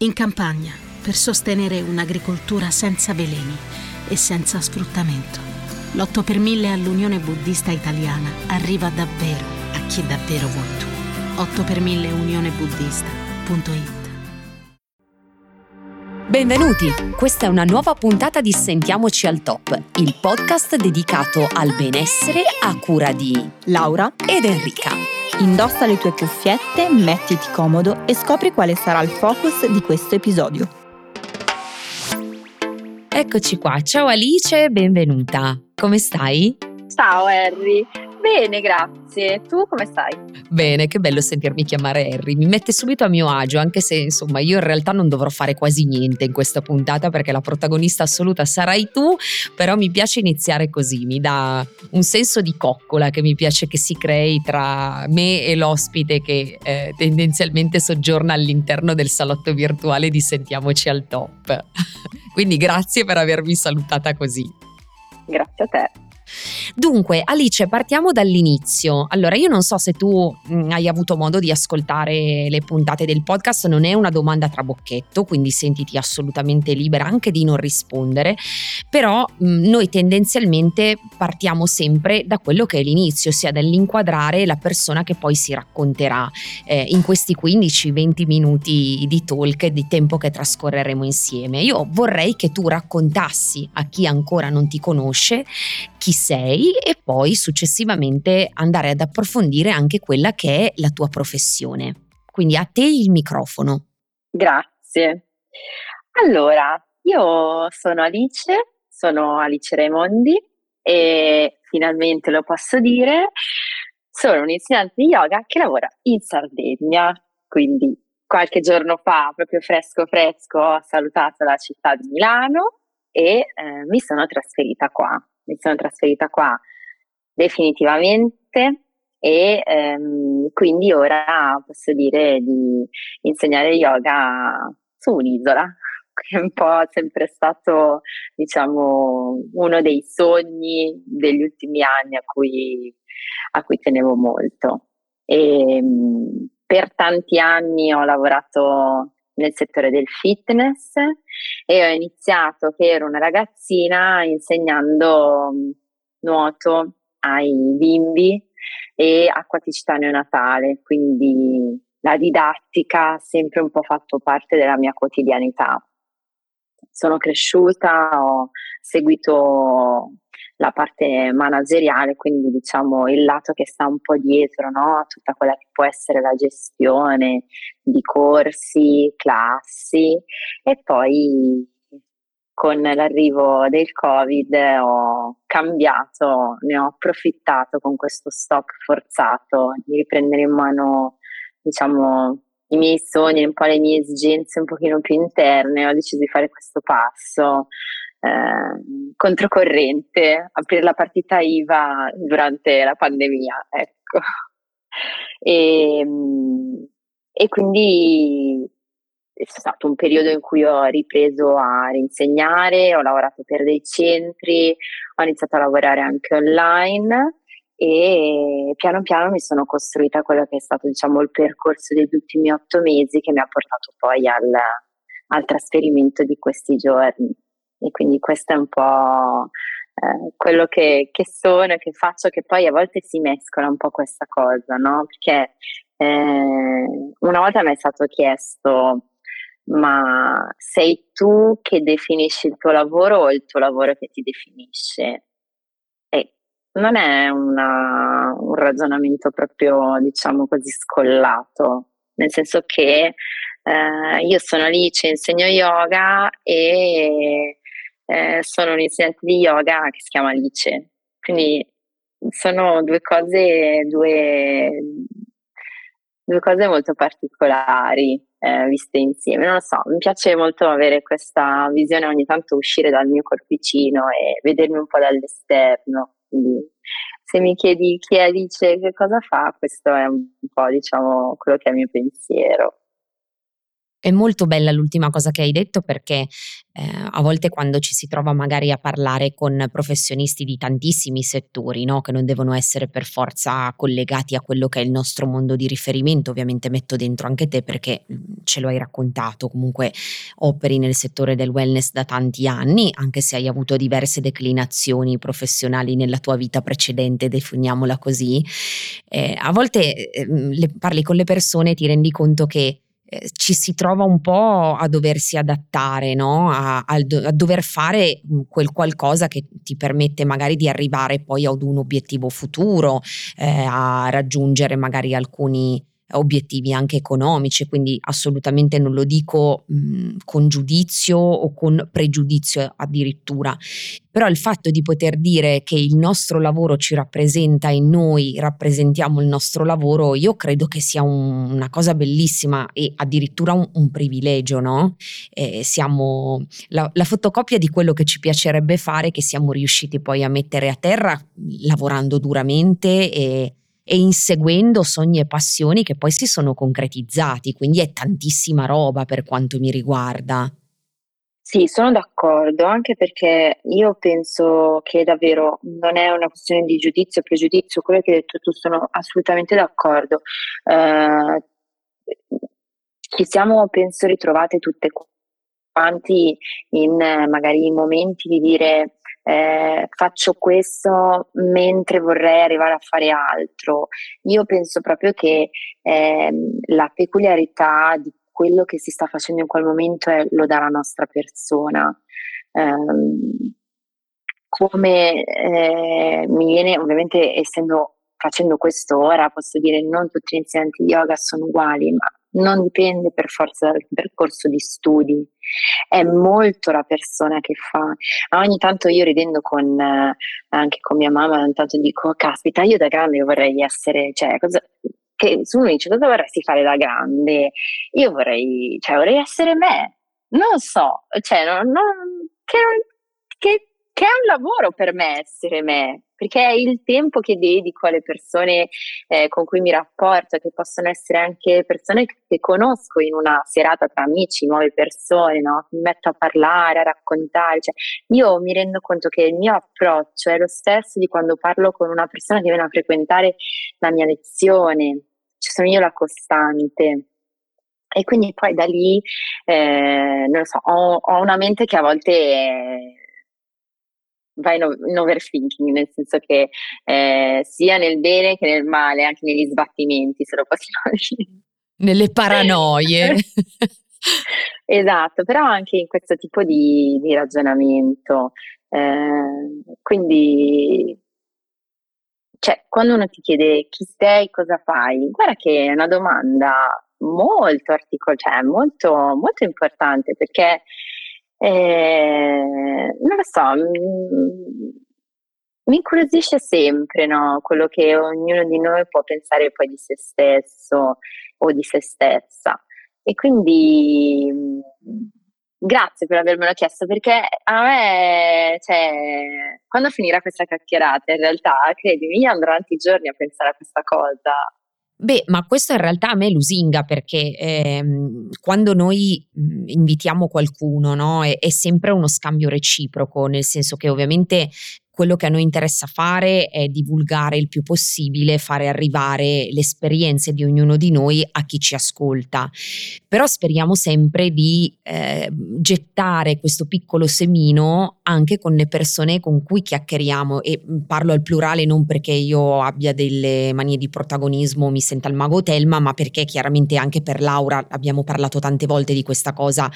In campagna, per sostenere un'agricoltura senza veleni e senza sfruttamento. L'8 per 1000 all'Unione Buddista Italiana arriva davvero a chi davvero vuoi tu. 8 per 1000 unionebuddista.it Benvenuti, questa è una nuova puntata di Sentiamoci al Top, il podcast dedicato al benessere a cura di Laura ed Enrica. Indossa le tue cuffiette, mettiti comodo e scopri quale sarà il focus di questo episodio. Eccoci qua, ciao Alice, benvenuta. Come stai? Ciao Harry, Bene, grazie. Tu come stai? Bene, che bello sentirmi chiamare Harry. Mi mette subito a mio agio, anche se insomma io in realtà non dovrò fare quasi niente in questa puntata perché la protagonista assoluta sarai tu, però mi piace iniziare così, mi dà un senso di coccola che mi piace che si crei tra me e l'ospite che eh, tendenzialmente soggiorna all'interno del salotto virtuale di Sentiamoci al top. Quindi grazie per avermi salutata così. Grazie a te. Dunque, Alice, partiamo dall'inizio. Allora, io non so se tu mh, mm, hai avuto modo di ascoltare le puntate del podcast, non è una domanda tra bocchetto, quindi sentiti assolutamente libera anche di non rispondere, però mh, mm, noi tendenzialmente partiamo sempre da quello che è l'inizio, ossia dall'inquadrare la persona che poi si racconterà eh, in questi 15-20 minuti di talk, di tempo che trascorreremo insieme. Io vorrei che tu raccontassi a chi ancora non ti conosce chi sei e poi successivamente andare ad approfondire anche quella che è la tua professione. Quindi a te il microfono. Grazie. Allora, io sono Alice, sono Alice Raimondi e finalmente lo posso dire, sono un'insegnante di yoga che lavora in Sardegna, quindi qualche giorno fa, proprio fresco fresco, ho salutato la città di Milano e eh, mi sono trasferita qua mi sono trasferita qua definitivamente e ehm, quindi ora posso dire di insegnare yoga su un'isola, che è un po' sempre stato, diciamo, uno dei sogni degli ultimi anni a cui, a cui tenevo molto. E, ehm, per tanti anni ho lavorato nel settore del fitness e ho iniziato che ero una ragazzina insegnando mm, nuoto ai bimbi e acquaticità neonatale, quindi la didattica ha sempre un po' fatto parte della mia quotidianità. Sono cresciuta, ho seguito la parte manageriale, quindi diciamo il lato che sta un po' dietro no? tutta quella che può essere la gestione di corsi, classi e poi con l'arrivo del Covid ho cambiato, ne ho approfittato con questo stop forzato di riprendere in mano diciamo i miei sogni, un po' le mie esigenze un pochino più interne, ho deciso di fare questo passo eh, controcorrente, aprire la partita IVA durante la pandemia, ecco. E, e quindi è stato un periodo in cui ho ripreso a insegnare, ho lavorato per dei centri, ho iniziato a lavorare anche online e piano piano mi sono costruita quello che è stato diciamo il percorso degli ultimi otto mesi che mi ha portato poi al, al trasferimento di questi giorni. E quindi questo è un po' eh, quello che, che, sono e che faccio, che poi a volte si mescola un po' questa cosa, no? Perché eh, una volta mi è stato chiesto, ma sei tu che definisci il tuo lavoro o il tuo lavoro che ti definisce? E non è una, un ragionamento proprio, diciamo così, scollato, nel senso che eh, io sono Alice, insegno yoga e eh, sono un'insegnante di yoga che si chiama Alice. Quindi sono due cose, due, due cose molto particolari eh, viste insieme. Non lo so, mi piace molto avere questa visione, ogni tanto uscire dal mio corpicino e vedermi un po' dall'esterno. Quindi se mi chiedi chi è Alice che cosa fa, questo è un po' diciamo quello che è il mio pensiero. È molto bella l'ultima cosa che hai detto perché eh, a volte quando ci si trova magari a parlare con professionisti di tantissimi settori, no? che non devono essere per forza collegati a quello che è il nostro mondo di riferimento, ovviamente metto dentro anche te perché mm, ce lo hai raccontato, comunque operi nel settore del wellness da tanti anni, anche se hai avuto diverse declinazioni professionali nella tua vita precedente, definiamola così, eh, a volte eh, le, parli con le persone e ti rendi conto che eh, ci si trova un po' a doversi adattare, no? a, a, a, dover fare mm, quel qualcosa che ti permette magari di arrivare poi ad un obiettivo futuro, eh, a raggiungere magari alcuni obiettivi anche economici, quindi assolutamente non lo dico mh, con giudizio o con pregiudizio addirittura, però il fatto di poter dire che il nostro lavoro ci rappresenta e noi rappresentiamo il nostro lavoro, io credo che sia un, una cosa bellissima e addirittura un, un privilegio, no? Eh, siamo la, la fotocopia di quello che ci piacerebbe fare, che siamo riusciti poi a mettere a terra lavorando duramente e e inseguendo sogni e passioni che poi si sono concretizzati, quindi è tantissima roba per quanto mi riguarda. Sì, sono d'accordo, anche perché io penso che davvero non è una questione di giudizio o pregiudizio, quello che hai detto tu sono assolutamente d'accordo. Eh, ci siamo, penso, ritrovate tutte quanti in magari momenti di dire eh, faccio questo mentre vorrei arrivare a fare altro. Io penso proprio che eh, la peculiarità di quello che si sta facendo in quel momento è, lo dà la nostra persona. Come eh, mi viene, ovviamente essendo facendo questo ora, posso dire non tutti gli insegnanti di yoga sono uguali, ma non dipende per forza dal percorso di studi, è molto la persona che fa. Ogni tanto io ridendo con, eh, anche con mia mamma, ogni tanto dico, caspita, io da grande vorrei essere, cioè, cosa, che uno dice cosa vorresti fare da grande, io vorrei, cioè, vorrei essere me, non so, cioè, non, non, che, che, che è un lavoro per me essere me, perché è il tempo che dedico alle persone eh, con cui mi rapporto, che possono essere anche persone che conosco in una serata tra amici, nuove persone, no? mi metto a parlare, a raccontare. Cioè, io mi rendo conto che il mio approccio è lo stesso di quando parlo con una persona che viene a frequentare la mia lezione, cioè sono io la costante. E quindi poi da lì, eh, non lo so, ho, ho, una mente che a volte va in, in overthinking, nel senso che eh, sia nel bene che nel male, anche negli sbattimenti, se lo possiamo dire. Nelle paranoie. esatto, però anche in questo tipo di, di ragionamento. Eh, quindi, cioè, quando uno ti chiede chi sei, cosa fai, guarda che è una domanda molto articolata, cioè molto, molto importante perché eh, non lo so, mi, mm, mi incuriosisce sempre no? quello che ognuno di noi può pensare poi di se stesso o di se stessa. E quindi mm, grazie per avermelo chiesto perché a me, cioè, quando finirà questa chiacchierata, in realtà, credimi, io andrò tanti giorni a pensare a questa cosa Beh, ma questo in realtà a me lusinga perché ehm, quando noi mh, invitiamo qualcuno, no, è, è, sempre uno scambio reciproco, nel senso che ovviamente quello che a noi interessa fare è divulgare il più possibile, fare arrivare le esperienze di ognuno di noi a chi ci ascolta. Però speriamo sempre di eh, gettare questo piccolo semino anche con le persone con cui chiacchieriamo e parlo al plurale non perché io abbia delle manie di protagonismo, mi senta il mago Telma, ma perché chiaramente anche per Laura abbiamo parlato tante volte di questa cosa,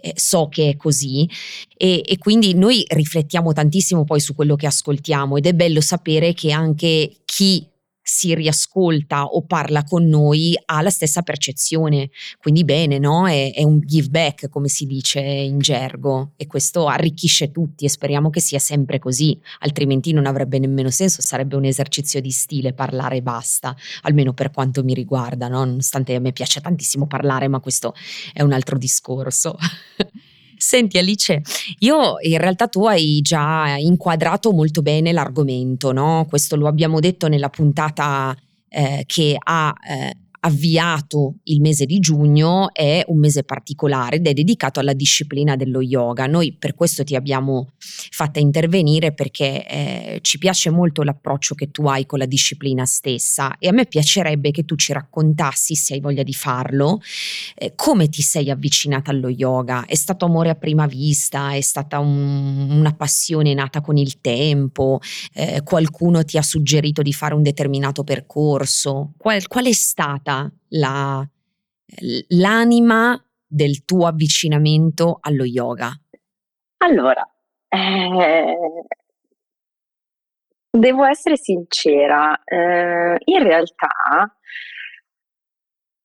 eh, so che è così e, e quindi noi riflettiamo tantissimo poi su quello che che ascoltiamo ed è bello sapere che anche chi si riascolta o parla con noi ha la stessa percezione. Quindi bene, no? È, è, un give back, come si dice in gergo, e questo arricchisce tutti e speriamo che sia sempre così, altrimenti non avrebbe nemmeno senso, sarebbe un esercizio di stile parlare e basta, almeno per quanto mi riguarda, no? nonostante a me piace tantissimo parlare, ma questo è un altro discorso. Senti Alice, io in realtà tu hai già inquadrato molto bene l'argomento, no? Questo lo abbiamo detto nella puntata eh, che ha eh, avviato il mese di giugno è un mese particolare ed è dedicato alla disciplina dello yoga. Noi per questo ti abbiamo fatta intervenire perché eh, ci piace molto l'approccio che tu hai con la disciplina stessa e a me piacerebbe che tu ci raccontassi, se hai voglia di farlo, eh, come ti sei avvicinata allo yoga. È stato amore a prima vista? È stata un, una passione nata con il tempo? Eh, qualcuno ti ha suggerito di fare un determinato percorso? Qual, qual è stata la, l'anima del tuo avvicinamento allo yoga? Allora, eh, devo essere sincera, eh, in realtà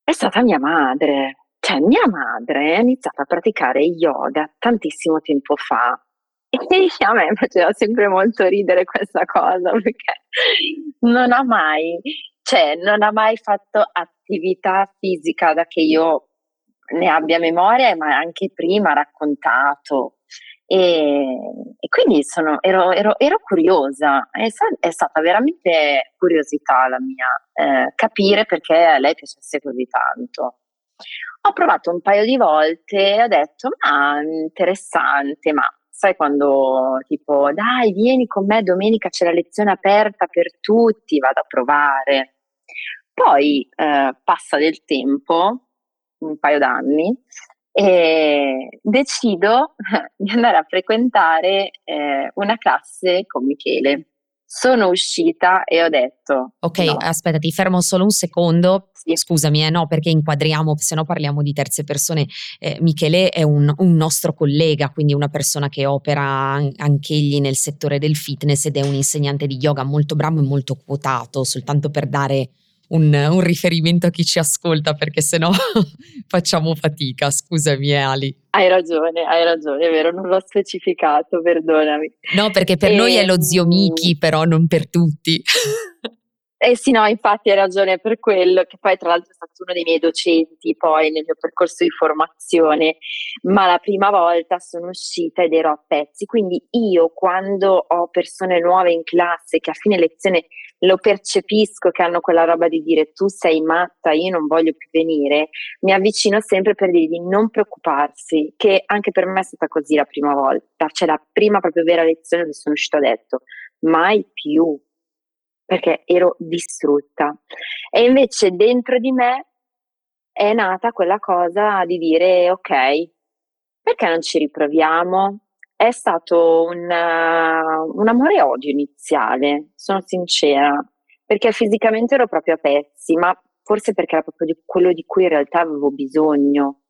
è stata mia madre. Cioè, mia madre ha iniziato a praticare yoga tantissimo tempo fa e a me faceva sempre molto ridere questa cosa perché non ha mai, cioè, non ha mai fatto attività fisica da che io ne abbia memoria, ma anche prima raccontato. E, e quindi sono, ero, ero, ero, curiosa, è, è, stata veramente curiosità la mia, eh, capire perché a lei piacesse così tanto. Ho provato un paio di volte e ho detto, ma interessante, ma sai quando tipo, dai, vieni con me domenica, c'è la lezione aperta per tutti, vado a provare. Poi eh, passa del tempo, un paio d'anni, e decido di andare a frequentare eh, una classe con Michele. Sono uscita e ho detto. Ok, no. aspetta, ti fermo solo un secondo. Sì. Scusami, eh, no, perché inquadriamo, se no parliamo di terze persone. Eh, Michele è un, un, nostro collega, quindi una persona che opera anch'egli nel settore del fitness ed è un insegnante di yoga molto bravo e molto quotato, soltanto per dare un, un, riferimento a chi ci ascolta perché sennò facciamo fatica. Scusami, Ali. Hai ragione, hai ragione, è vero, non l'ho specificato, perdonami. No, perché per e... noi è lo zio Miki, però non per tutti. Eh sì, no, infatti hai ragione per quello, che poi tra l'altro è stato uno dei miei docenti poi nel mio percorso di formazione, ma la prima volta sono uscita ed ero a pezzi, quindi io quando ho persone nuove in classe che a fine lezione lo percepisco che hanno quella roba di dire tu sei matta, io non voglio più venire, mi avvicino sempre per dire di non preoccuparsi, che anche per me è stata così la prima volta, cioè la prima proprio vera lezione che sono uscita detto mai più, perché ero distrutta. E invece dentro di me è nata quella cosa di dire ok, perché non ci riproviamo? È stato un, un amore e odio iniziale, sono sincera, perché fisicamente ero proprio a pezzi, ma forse perché era proprio di quello di cui in realtà avevo bisogno.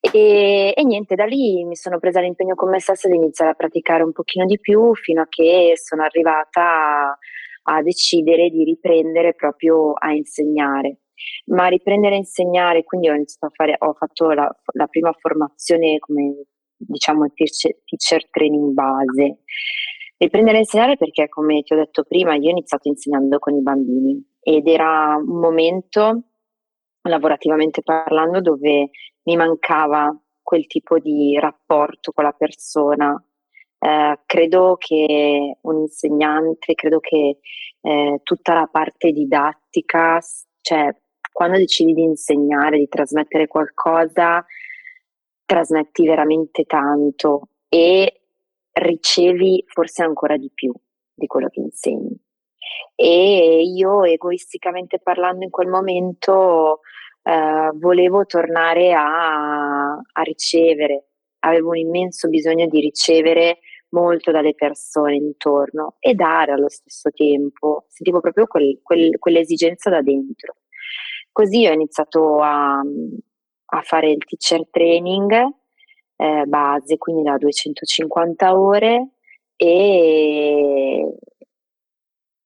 E, e, niente, da lì mi sono presa l'impegno con me stessa di iniziare a praticare un pochino di più fino a che sono arrivata a decidere di riprendere proprio a insegnare. Ma riprendere a insegnare, quindi ho iniziato a fare, ho fatto la, la prima formazione come diciamo teacher, teacher training base. Riprendere a insegnare perché, come ti ho detto prima, io ho iniziato insegnando con i bambini ed era un momento, lavorativamente parlando, dove mi mancava quel tipo di rapporto con la persona, eh, credo che un insegnante, credo che eh, tutta la parte didattica, cioè quando decidi di insegnare, di trasmettere qualcosa, trasmetti veramente tanto e ricevi forse ancora di più di quello che insegni. E io egoisticamente parlando in quel momento eh, volevo tornare a, a ricevere, avevo un immenso bisogno di ricevere molto dalle persone intorno e dare allo stesso tempo, sentivo proprio quel, quel, quell'esigenza da dentro. Così ho iniziato a, a fare il teacher training eh, base, quindi da 250 ore e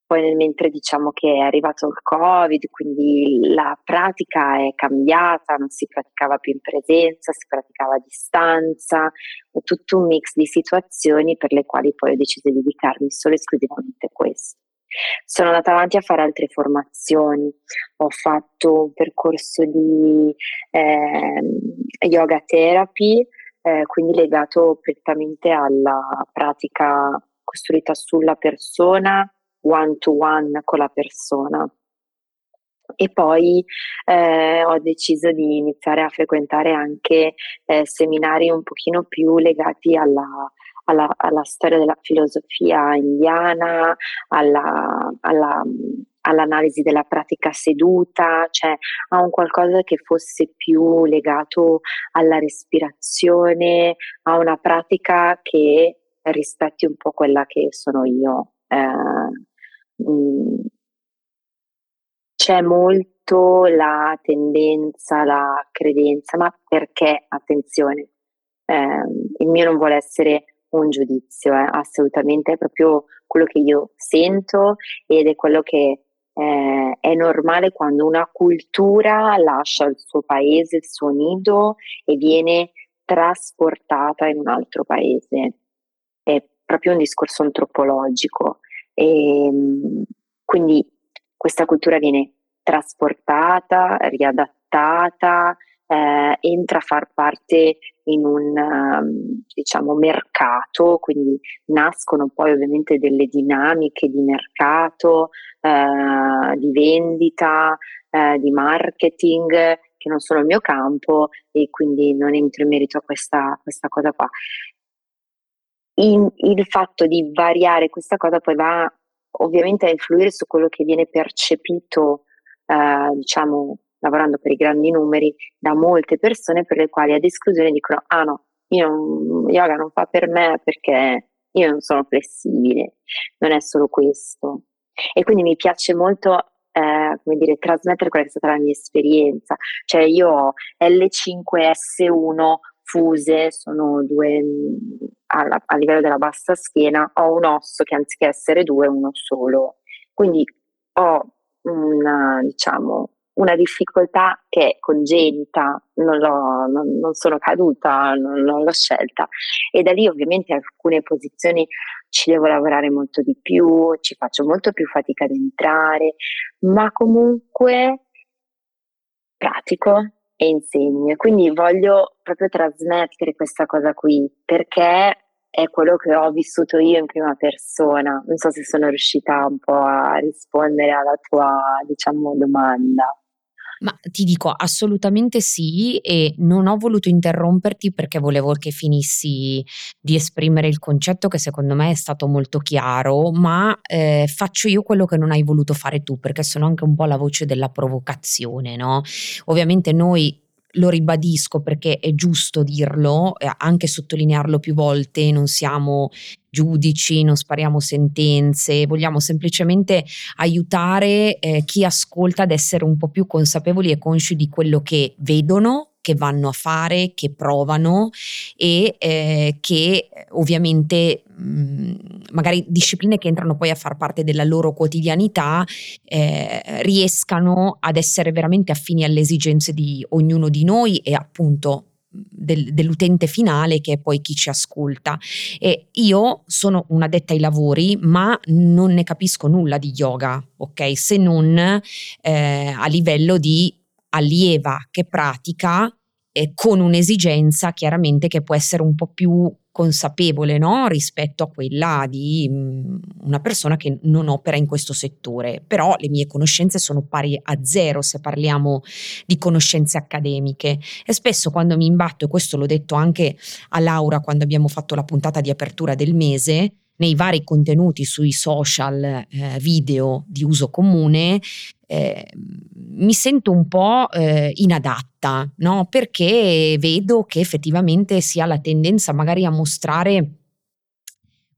poi nel mentre diciamo che è arrivato il Covid, quindi la pratica è cambiata, non si praticava più in presenza, si praticava a distanza, tutto un mix di situazioni per le quali poi ho deciso di dedicarmi solo e esclusivamente a questo. Sono andata avanti a fare altre formazioni, ho fatto un percorso di eh, yoga therapy, eh, quindi legato prettamente alla pratica costruita sulla persona one to one con la persona. e poi eh, ho deciso di iniziare a frequentare anche eh, seminari un pochino più legati alla, alla, alla storia della filosofia indiana, alla, alla, all'analisi della pratica seduta, cioè a un qualcosa che fosse più legato alla respirazione, a una pratica che rispetti un po' quella che sono io. Eh, mh, c'è molto la tendenza, la credenza, ma perché, attenzione, eh, il mio non vuole essere un giudizio, eh, assolutamente, è proprio quello che io sento ed è quello che eh, è normale quando una cultura lascia il suo paese, il suo nido e viene trasportata in un altro paese. È proprio un discorso antropologico. E, ehm, quindi questa cultura viene trasportata, riadattata, eh, entra a far parte in un um, diciamo mercato, quindi nascono poi ovviamente delle dinamiche di mercato, eh, di vendita, eh, di marketing che non sono il mio campo e quindi non entro in merito a questa, questa cosa qua. In, il fatto di variare questa cosa poi va ovviamente a influire su quello che viene percepito, eh, diciamo, lavorando per i grandi numeri, da molte persone per le quali ad esclusione dicono, ah no, io yoga non fa per me perché io non sono flessibile, non è solo questo. E quindi mi piace molto eh, come dire, trasmettere quella che è stata la mia esperienza. Cioè io ho L5S1 fuse, sono due a, a livello della bassa schiena, ho un osso che anziché essere due è uno solo. Quindi ho una, diciamo, una difficoltà che è congenita, non, non, non sono caduta, non, non, l'ho scelta e da lì ovviamente alcune posizioni ci devo lavorare molto di più, ci faccio molto più fatica ad entrare, ma comunque pratico e insegno. Quindi voglio proprio trasmettere questa cosa qui perché è quello che ho vissuto io in prima persona. Non so se sono riuscita un po' a rispondere alla tua, diciamo, domanda. Ma ti dico assolutamente sì e non ho voluto interromperti perché volevo che finissi di esprimere il concetto che secondo me è stato molto chiaro, ma eh, faccio io quello che non hai voluto fare tu perché sono anche un po' la voce della provocazione, no? Ovviamente noi lo ribadisco perché è giusto dirlo, anche sottolinearlo più volte, non siamo giudici, non spariamo sentenze, vogliamo semplicemente aiutare eh, chi ascolta ad essere un po' più consapevoli e consci di quello che vedono che vanno a fare, che provano e eh, che ovviamente mh, magari discipline che entrano poi a far parte della loro quotidianità eh, riescano ad essere veramente affini alle esigenze di ognuno di noi e appunto del, dell'utente finale che è poi chi ci ascolta. E io sono un'addetta ai lavori, ma non ne capisco nulla di yoga, ok? Se non eh, a livello di allieva che pratica eh, con un'esigenza chiaramente che può essere un po' più consapevole no? rispetto a quella di mh, mm, una persona che non opera in questo settore, però le mie conoscenze sono pari a zero se parliamo di conoscenze accademiche e spesso quando mi imbatto, e questo l'ho detto anche a Laura quando abbiamo fatto la puntata di apertura del mese, nei vari contenuti sui social eh, video di uso comune, eh, mi sento un po' eh, inadatta, no? perché vedo che effettivamente si ha la tendenza magari a mostrare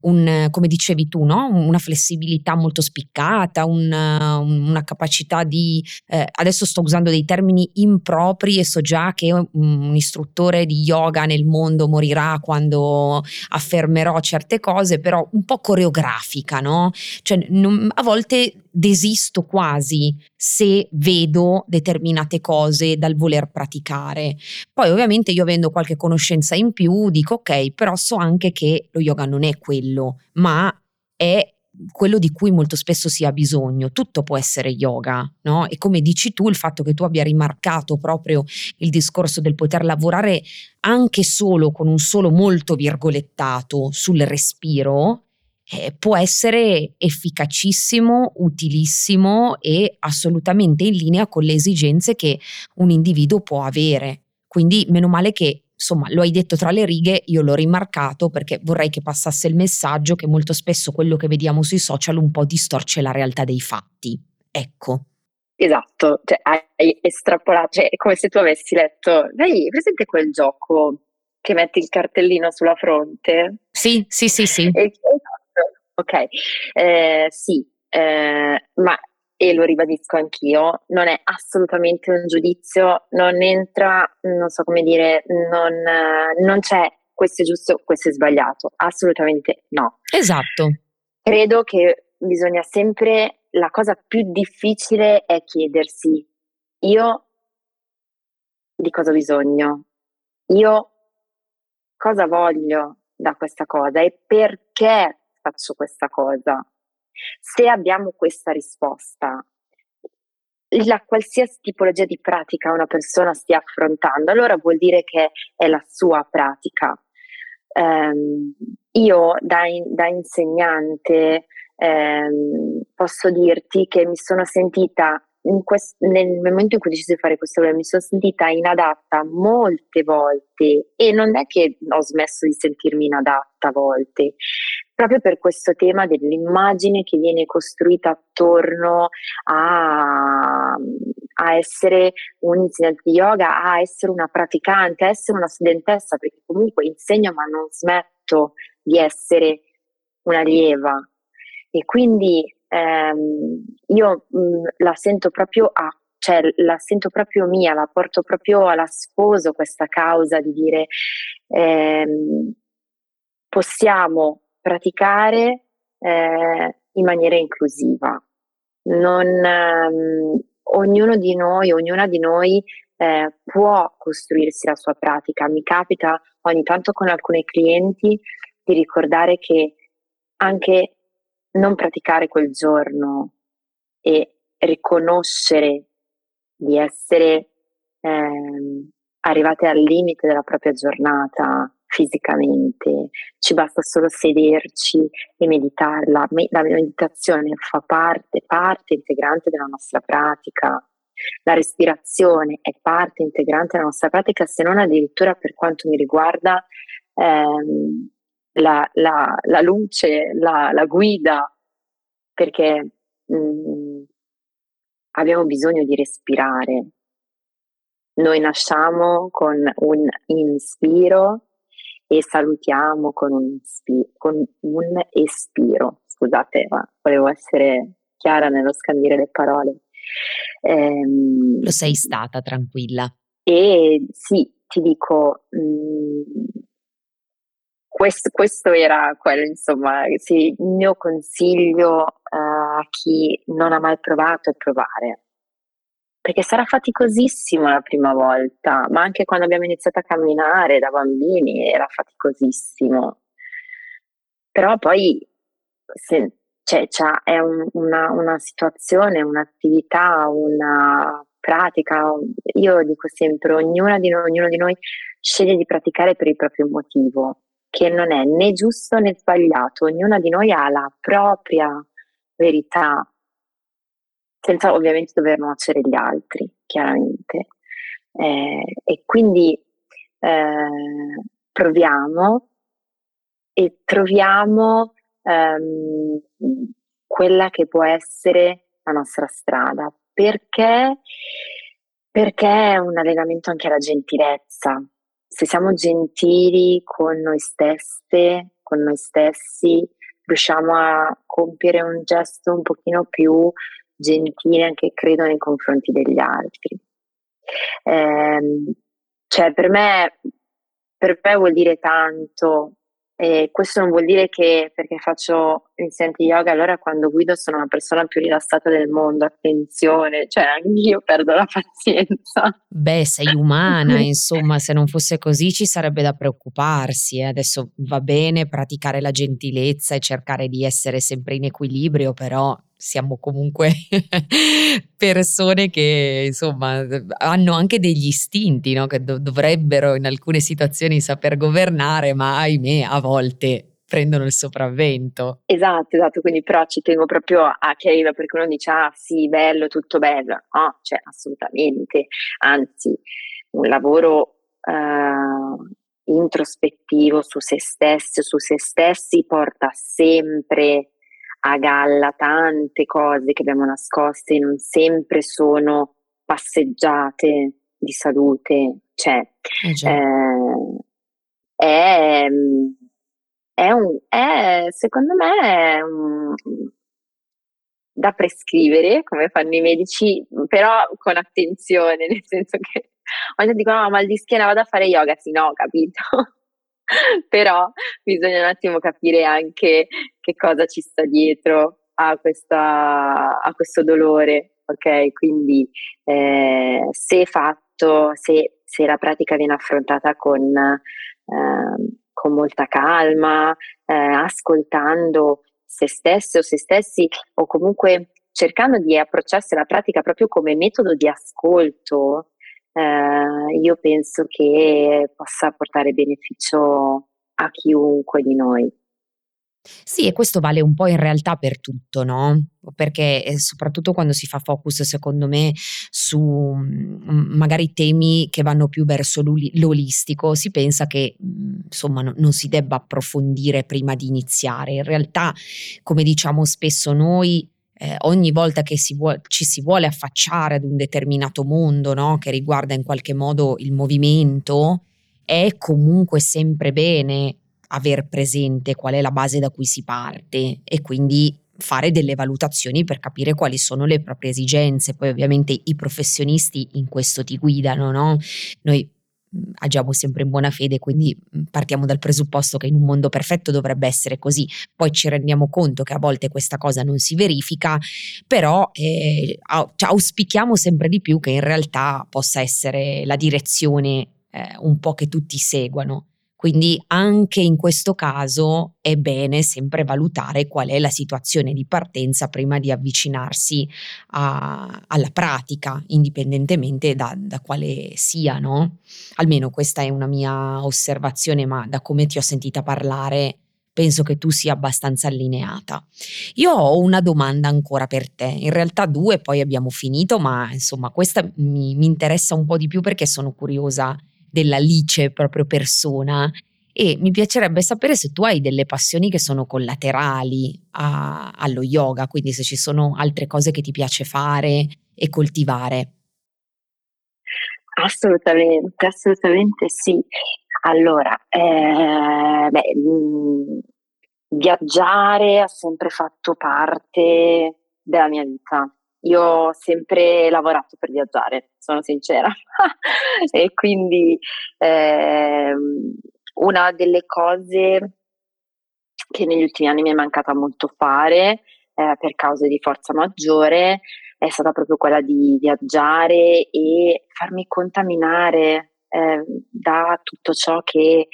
un, come dicevi tu, no? una flessibilità molto spiccata, una, una capacità di... Eh, adesso sto usando dei termini impropri e so già che un istruttore di yoga nel mondo morirà quando affermerò certe cose, però un po' coreografica, no? Cioè, non, a volte desisto quasi se vedo determinate cose dal voler praticare. Poi ovviamente io avendo qualche conoscenza in più dico ok, però so anche che lo yoga non è quello, ma è quello di cui molto spesso si ha bisogno. Tutto può essere yoga, no? E come dici tu, il fatto che tu abbia rimarcato proprio il discorso del poter lavorare anche solo con un solo molto virgolettato sul respiro, eh, può essere efficacissimo, utilissimo e assolutamente in linea con le esigenze che un individuo può avere. Quindi meno male che insomma lo hai detto tra le righe, io l'ho rimarcato perché vorrei che passasse il messaggio che molto spesso quello che vediamo sui social un po' distorce la realtà dei fatti. Ecco. Esatto, cioè hai estrapolato, cioè è come se tu avessi letto, hai presente quel gioco che metti il cartellino sulla fronte? Sì, sì, sì, sì. E, esatto, ok, eh, sì, eh, ma e lo ribadisco anch'io, non è assolutamente un giudizio, non entra, non so come dire, non, non c'è questo è giusto, questo è sbagliato, assolutamente no. Esatto. Credo che bisogna sempre, la cosa più difficile è chiedersi, io di cosa ho bisogno? Io cosa voglio da questa cosa e perché faccio questa cosa? Se abbiamo questa risposta, la qualsiasi tipologia di pratica una persona stia affrontando, allora vuol dire che è la sua pratica. Um, io da, in, da insegnante um, posso dirti che mi sono sentita quest- nel momento in cui ho deciso di fare questo lavoro mi sono sentita inadatta molte volte e non è che ho smesso di sentirmi inadatta a volte, proprio per questo tema dell'immagine che viene costruita attorno a, a essere un insegnante di yoga, a essere una praticante, a essere una studentessa, perché comunque insegno ma non smetto di essere un'allieva. E quindi ehm, io mh, mm, la sento proprio a cioè la sento proprio mia, la porto proprio alla sposo questa causa di dire ehm, possiamo praticare eh, in maniera inclusiva. Non, ehm, ognuno di noi, ognuna di noi eh, può costruirsi la sua pratica. Mi capita ogni tanto con alcuni clienti di ricordare che anche non praticare quel giorno e riconoscere di essere eh, arrivate al limite della propria giornata fisicamente, ci basta solo sederci e meditarla. La meditazione fa parte, parte integrante della nostra pratica. La respirazione è parte integrante della nostra pratica, se non addirittura per quanto mi riguarda ehm, la, la, la, luce, la, la guida, perché mh, mm, abbiamo bisogno di respirare. Noi nasciamo con un inspiro e salutiamo con un, spi- con un espiro. Scusate, ma volevo essere chiara nello scandire le parole. Ehm, Lo sei stata tranquilla. E sì, ti dico, mh, mm, questo, questo, era quello, insomma, sì, il mio consiglio uh, a chi non ha mai provato è provare perché sarà faticosissimo la prima volta, ma anche quando abbiamo iniziato a camminare da bambini era faticosissimo. Però poi se, cioè, è un, una, una situazione, un'attività, una pratica. Io dico sempre, ognuna di noi, ognuno di noi sceglie di praticare per il proprio motivo, che non è né giusto né sbagliato, ognuna di noi ha la propria verità, senza ovviamente dover nuocere gli altri, chiaramente. Eh, e quindi eh, proviamo e troviamo ehm, quella che può essere la nostra strada, perché, perché è un allenamento anche alla gentilezza. Se siamo gentili con noi stesse, con noi stessi, riusciamo a compiere un gesto un pochino più gentile anche credo nei confronti degli altri. Eh, cioè per me, per me vuol dire tanto e questo non vuol dire che perché faccio insegnante yoga, allora quando guido sono la persona più rilassata del mondo, attenzione, cioè anch'io perdo la pazienza. Beh, sei umana, insomma, se non fosse così ci sarebbe da preoccuparsi. Eh. Adesso va bene praticare la gentilezza e cercare di essere sempre in equilibrio, però siamo comunque persone che insomma hanno anche degli istinti no? che do- dovrebbero in alcune situazioni saper governare, ma ahimè a volte prendono il sopravvento. Esatto, esatto, quindi però ci tengo proprio a chiarire perché uno dice ah sì, bello, tutto bello, no, cioè assolutamente, anzi un lavoro eh, introspettivo su se stesso, su se stessi porta sempre a galla tante cose che abbiamo nascoste, non sempre sono passeggiate di salute, cioè eh, eh, è, è, un, è, secondo me è un, da prescrivere, come fanno i medici, però con attenzione, nel senso che quando dicono no, mal di schiena vado a fare yoga, sì, no, capito. però bisogna un attimo capire anche che cosa ci sta dietro a, questa, a questo dolore, ok? Quindi eh, se fatto, se, se, la pratica viene affrontata con, eh, con molta calma, eh, ascoltando se stesse o se stessi o comunque cercando di approcciarsi alla pratica proprio come metodo di ascolto, eh, io penso che possa portare beneficio a chiunque di noi. Sì, e questo vale un po' in realtà per tutto, no? Perché eh, soprattutto quando si fa focus, secondo me, su mm, magari temi che vanno più verso l'olistico, si pensa che mm, insomma no, non si debba approfondire prima di iniziare. In realtà, come diciamo spesso noi, eh, ogni volta che si vuole, ci si vuole affacciare ad un determinato mondo, no? Che riguarda in qualche modo il movimento, è comunque sempre bene aver presente qual è la base da cui si parte e quindi fare delle valutazioni per capire quali sono le proprie esigenze. Poi ovviamente i professionisti in questo ti guidano, no? Noi agiamo sempre in buona fede, quindi partiamo dal presupposto che in un mondo perfetto dovrebbe essere così. Poi ci rendiamo conto che a volte questa cosa non si verifica, però eh, auspichiamo sempre di più che in realtà possa essere la direzione eh, un po' che tutti seguano. Quindi anche in questo caso è bene sempre valutare qual è la situazione di partenza prima di avvicinarsi a, alla pratica, indipendentemente da, da quale sia, no? Almeno questa è una mia osservazione, ma da come ti ho sentita parlare penso che tu sia abbastanza allineata. Io ho una domanda ancora per te, in realtà due, poi abbiamo finito, ma insomma questa mi, mi interessa un po' di più perché sono curiosa dell'Alice proprio persona e mi piacerebbe sapere se tu hai delle passioni che sono collaterali a, allo yoga, quindi se ci sono altre cose che ti piace fare e coltivare. Assolutamente, assolutamente sì. Allora, eh, beh, mh, mm, viaggiare ha sempre fatto parte della mia vita. Io ho sempre lavorato per viaggiare, sono sincera. e quindi eh, una delle cose che negli ultimi anni mi è mancata molto fare eh, per cause di forza maggiore è stata proprio quella di viaggiare e farmi contaminare eh, da tutto ciò che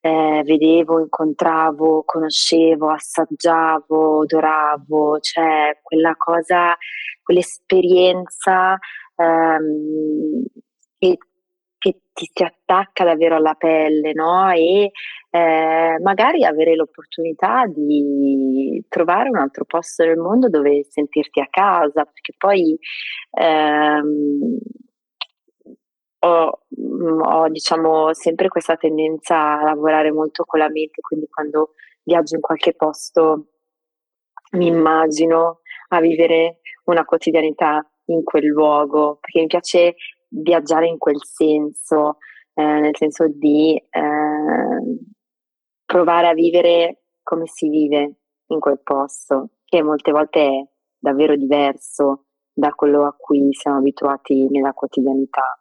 eh, vedevo, incontravo, conoscevo, assaggiavo, odoravo, cioè quella cosa, quell'esperienza ehm, che, che, ti si attacca davvero alla pelle, no? E eh, magari avere l'opportunità di trovare un altro posto nel mondo dove sentirti a casa, perché poi ehm, ho, mm, ho diciamo, sempre questa tendenza a lavorare molto con la mente, quindi quando viaggio in qualche posto mi immagino a vivere una quotidianità in quel luogo, perché mi piace viaggiare in quel senso, eh, nel senso di eh, provare a vivere come si vive in quel posto, che molte volte è davvero diverso da quello a cui siamo abituati nella quotidianità.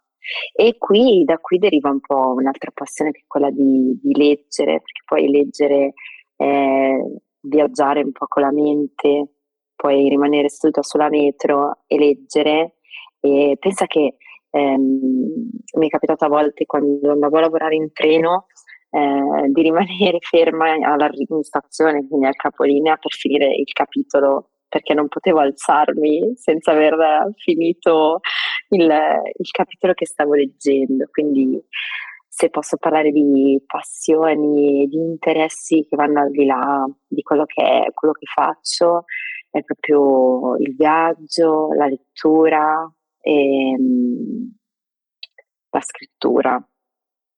E qui, da qui deriva un po' un'altra passione che è quella di, di leggere, perché poi leggere è viaggiare un po' con la mente, puoi rimanere seduta sulla metro e leggere. E pensa che ehm, mi è capitato a volte quando andavo a lavorare in treno eh, di rimanere ferma alla, in stazione, quindi al capolinea, per finire il capitolo perché non potevo alzarmi senza aver finito il, il capitolo che stavo leggendo. Quindi se posso parlare di passioni, di interessi che vanno al di là di quello che è, quello che faccio, è proprio il viaggio, la lettura e mm, la scrittura.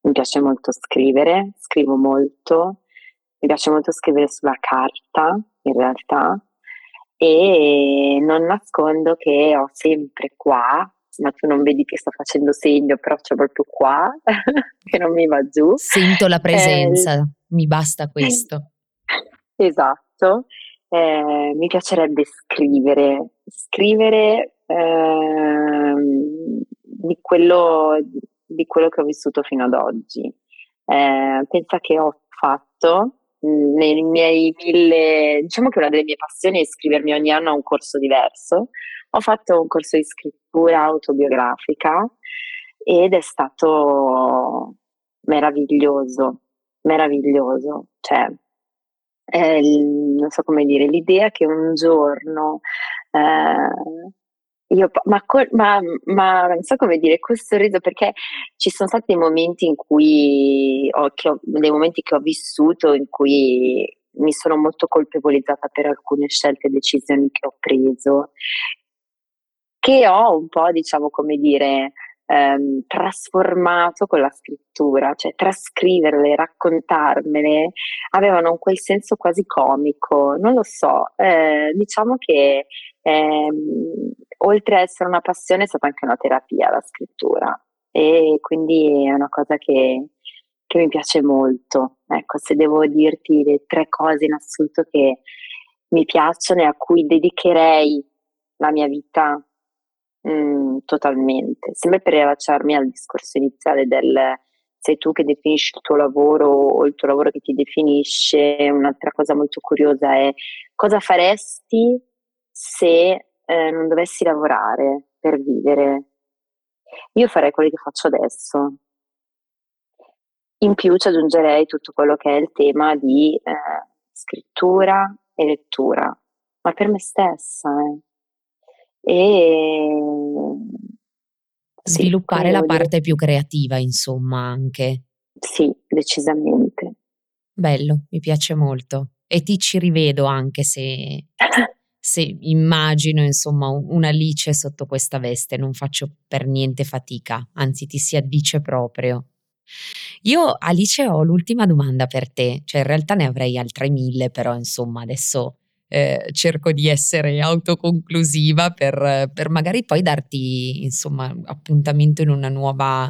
Mi piace molto scrivere, scrivo molto, mi piace molto scrivere sulla carta in realtà e non nascondo che ho sempre qua ma tu non vedi che sto facendo segno, però c'è proprio qua che non mi va giù. Sento la presenza, eh, mi basta questo. Esatto, eh, mi piacerebbe scrivere, scrivere eh, di, quello, di, quello, che ho vissuto fino ad oggi. Eh, pensa che ho fatto nei miei mille, diciamo che una delle mie passioni è iscrivermi ogni anno a un corso diverso. Ho fatto un corso di scrittura autobiografica ed è stato meraviglioso, meraviglioso. Cioè, non so come dire, l'idea che un giorno eh, io, ma, ma, ma, non so come dire, questo sorriso perché ci sono stati dei momenti in cui ho, ho, dei momenti che ho vissuto in cui mi sono molto colpevolizzata per alcune scelte e decisioni che ho preso, che ho un po', diciamo, come dire, ehm, trasformato con la scrittura, cioè trascriverle, raccontarmele, avevano quel senso quasi comico, non lo so, eh, diciamo che ehm, oltre a essere una passione è stata anche una terapia la scrittura e quindi è una cosa che, che mi piace molto. Ecco, se devo dirti le tre cose in assoluto che mi piacciono e a cui dedicherei la mia vita Mm, totalmente. Sempre per riallacciarmi al discorso iniziale del sei tu che definisci il tuo lavoro o il tuo lavoro che ti definisce, un'altra cosa molto curiosa è cosa faresti se eh, non dovessi lavorare per vivere? Io farei quello che faccio adesso. In più ci aggiungerei tutto quello che è il tema di eh, scrittura e lettura, ma per me stessa. Eh e sviluppare sì, la parte più creativa, insomma, anche. Sì, decisamente. Bello, mi piace molto. E ti ci rivedo anche se, se immagino, insomma, un'Alice sotto questa veste, non faccio per niente fatica, anzi ti si addice proprio. Io, Alice, ho l'ultima domanda per te, cioè in realtà ne avrei altre mille, però insomma adesso eh, cerco di essere autoconclusiva per, per, magari poi darti insomma appuntamento in una nuova,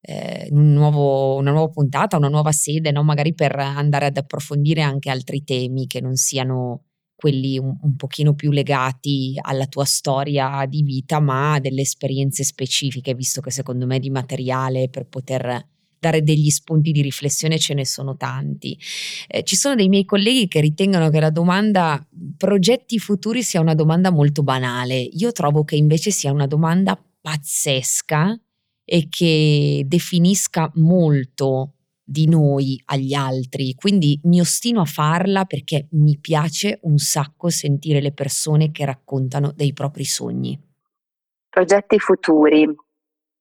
eh, un nuovo, una nuova puntata, una nuova sede, no? magari per andare ad approfondire anche altri temi che non siano quelli un, un pochino più legati alla tua storia di vita, ma a delle esperienze specifiche, visto che secondo me di materiale per poter dare degli spunti di riflessione ce ne sono tanti. Eh, ci sono dei miei colleghi che ritengono che la domanda progetti futuri sia una domanda molto banale. Io trovo che invece sia una domanda pazzesca e che definisca molto di noi agli altri, quindi mi ostino a farla perché mi piace un sacco sentire le persone che raccontano dei propri sogni. Progetti futuri.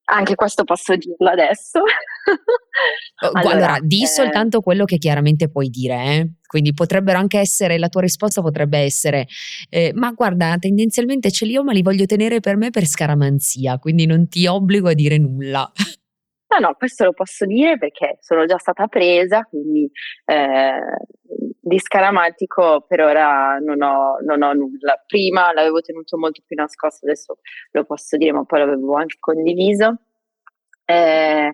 Anche questo posso dirlo adesso. allora, allora, di eh... soltanto quello che chiaramente puoi dire, eh? quindi potrebbero anche essere, la tua risposta potrebbe essere, eh, ma guarda, tendenzialmente ce li ho ma li voglio tenere per me per scaramanzia, quindi non ti obbligo a dire nulla. No, no, questo lo posso dire perché sono già stata presa, quindi eh, di scaramantico per ora non ho, non ho, nulla. Prima l'avevo tenuto molto più nascosto, adesso lo posso dire, ma poi l'avevo anche condiviso. Eh,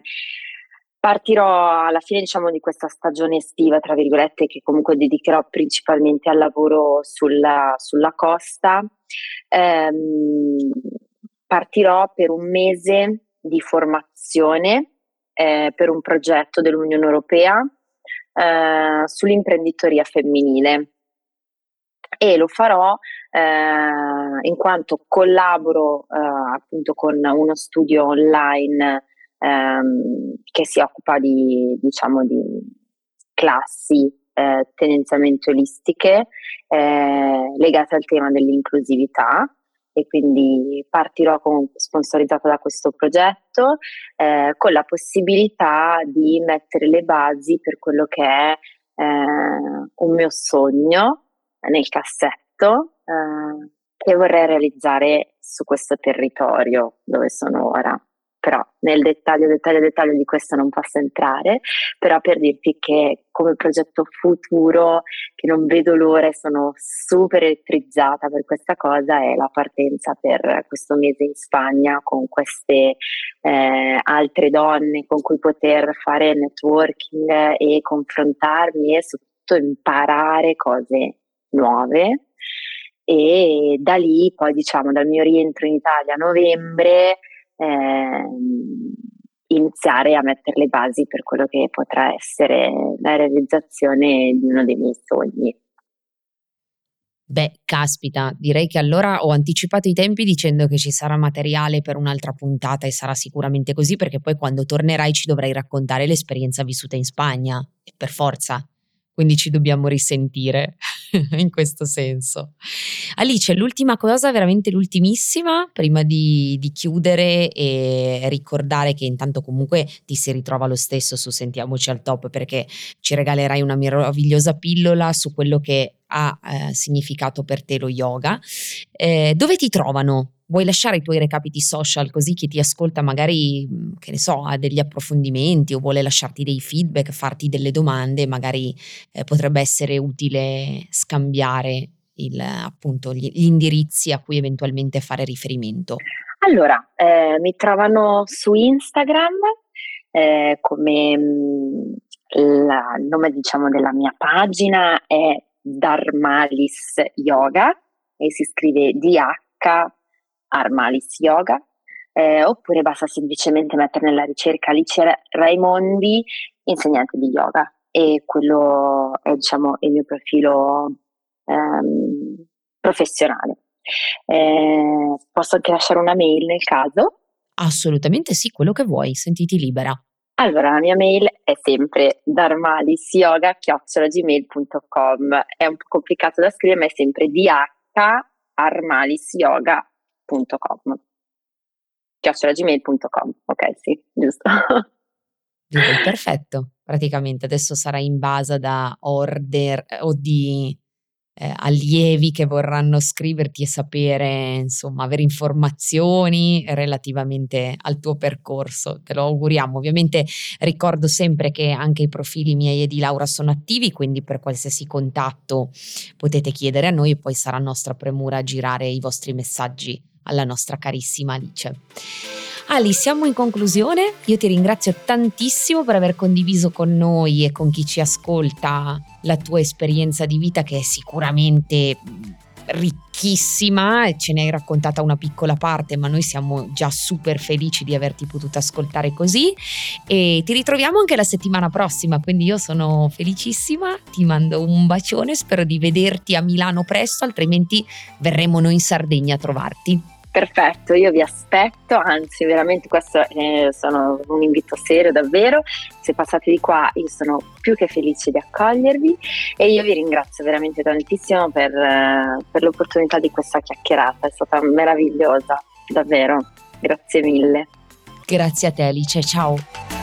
partirò alla fine diciamo, di questa stagione estiva, tra virgolette, che comunque dedicherò principalmente al lavoro sulla, sulla costa. Eh, partirò per un mese di formazione eh, per un progetto dell'Unione Europea eh, sull'imprenditoria femminile. E lo farò eh, in quanto collaboro eh, appunto con uno studio online ehm, che si occupa di, diciamo, di classi eh, tendenzialmente olistiche eh, legate al tema dell'inclusività e quindi partirò con, sponsorizzata da questo progetto eh, con la possibilità di mettere le basi per quello che è eh, un mio sogno nel cassetto eh, che vorrei realizzare su questo territorio dove sono ora però nel dettaglio, dettaglio, dettaglio di questo non posso entrare, però per dirti che come progetto futuro, che non vedo l'ora e sono super elettrizzata per questa cosa, è la partenza per questo mese in Spagna con queste eh, altre donne con cui poter fare networking e confrontarmi e soprattutto imparare cose nuove. E da lì, poi diciamo, dal mio rientro in Italia a novembre, eh, iniziare a mettere le basi per quello che potrà essere la realizzazione di uno dei miei sogni. Beh, caspita, direi che allora ho anticipato i tempi dicendo che ci sarà materiale per un'altra puntata e sarà sicuramente così perché poi quando tornerai ci dovrai raccontare l'esperienza vissuta in Spagna, per forza quindi ci dobbiamo risentire in questo senso. Alice, l'ultima cosa, veramente l'ultimissima, prima di, di, chiudere e ricordare che intanto comunque ti si ritrova lo stesso su Sentiamoci al top perché ci regalerai una meravigliosa pillola su quello che ha eh, significato per te lo yoga. Eh, dove ti trovano vuoi lasciare i tuoi recapiti social così chi ti ascolta magari, che ne so, ha degli approfondimenti o vuole lasciarti dei feedback, farti delle domande, magari eh, potrebbe essere utile scambiare il, appunto gli, gli, indirizzi a cui eventualmente fare riferimento. Allora, eh, mi trovano su Instagram eh, come mhmm, la, il nome diciamo della mia pagina è Dharmalis Yoga e si scrive DH Armalis Yoga, eh, oppure basta semplicemente mettere nella ricerca Alice Raimondi, insegnante di yoga, e quello è diciamo il mio profilo ehm, professionale. Eh, posso anche lasciare una mail nel caso? Assolutamente sì, quello che vuoi, sentiti libera. Allora, la mia mail è sempre darmalisyoga.gmail.com È un po' complicato da scrivere, ma è sempre dharmalisyoga gmail.com ok sì giusto. Direi perfetto. Praticamente adesso sarà in base da order o di eh, allievi che vorranno scriverti e sapere, insomma, avere informazioni relativamente al tuo percorso. Te lo auguriamo. Ovviamente ricordo sempre che anche i profili miei e di Laura sono attivi, quindi per qualsiasi contatto potete chiedere a noi e poi sarà nostra premura girare i vostri messaggi alla nostra carissima Alice. Ali, siamo in conclusione. Io ti ringrazio tantissimo per aver condiviso con noi e con chi ci ascolta la tua esperienza di vita che è sicuramente ricchissima ce ne hai raccontata una piccola parte, ma noi siamo già super felici di averti potuto ascoltare così e ti ritroviamo anche la settimana prossima, quindi io sono felicissima, ti mando un bacione, spero di vederti a Milano presto, altrimenti verremo noi in Sardegna a trovarti. Perfetto, io vi aspetto, anzi veramente questo è sono un invito serio davvero, se passate di qua io sono più che felice di accogliervi e io vi ringrazio veramente tantissimo per, per l'opportunità di questa chiacchierata, è stata meravigliosa, davvero, grazie mille. Grazie a te Alice, ciao.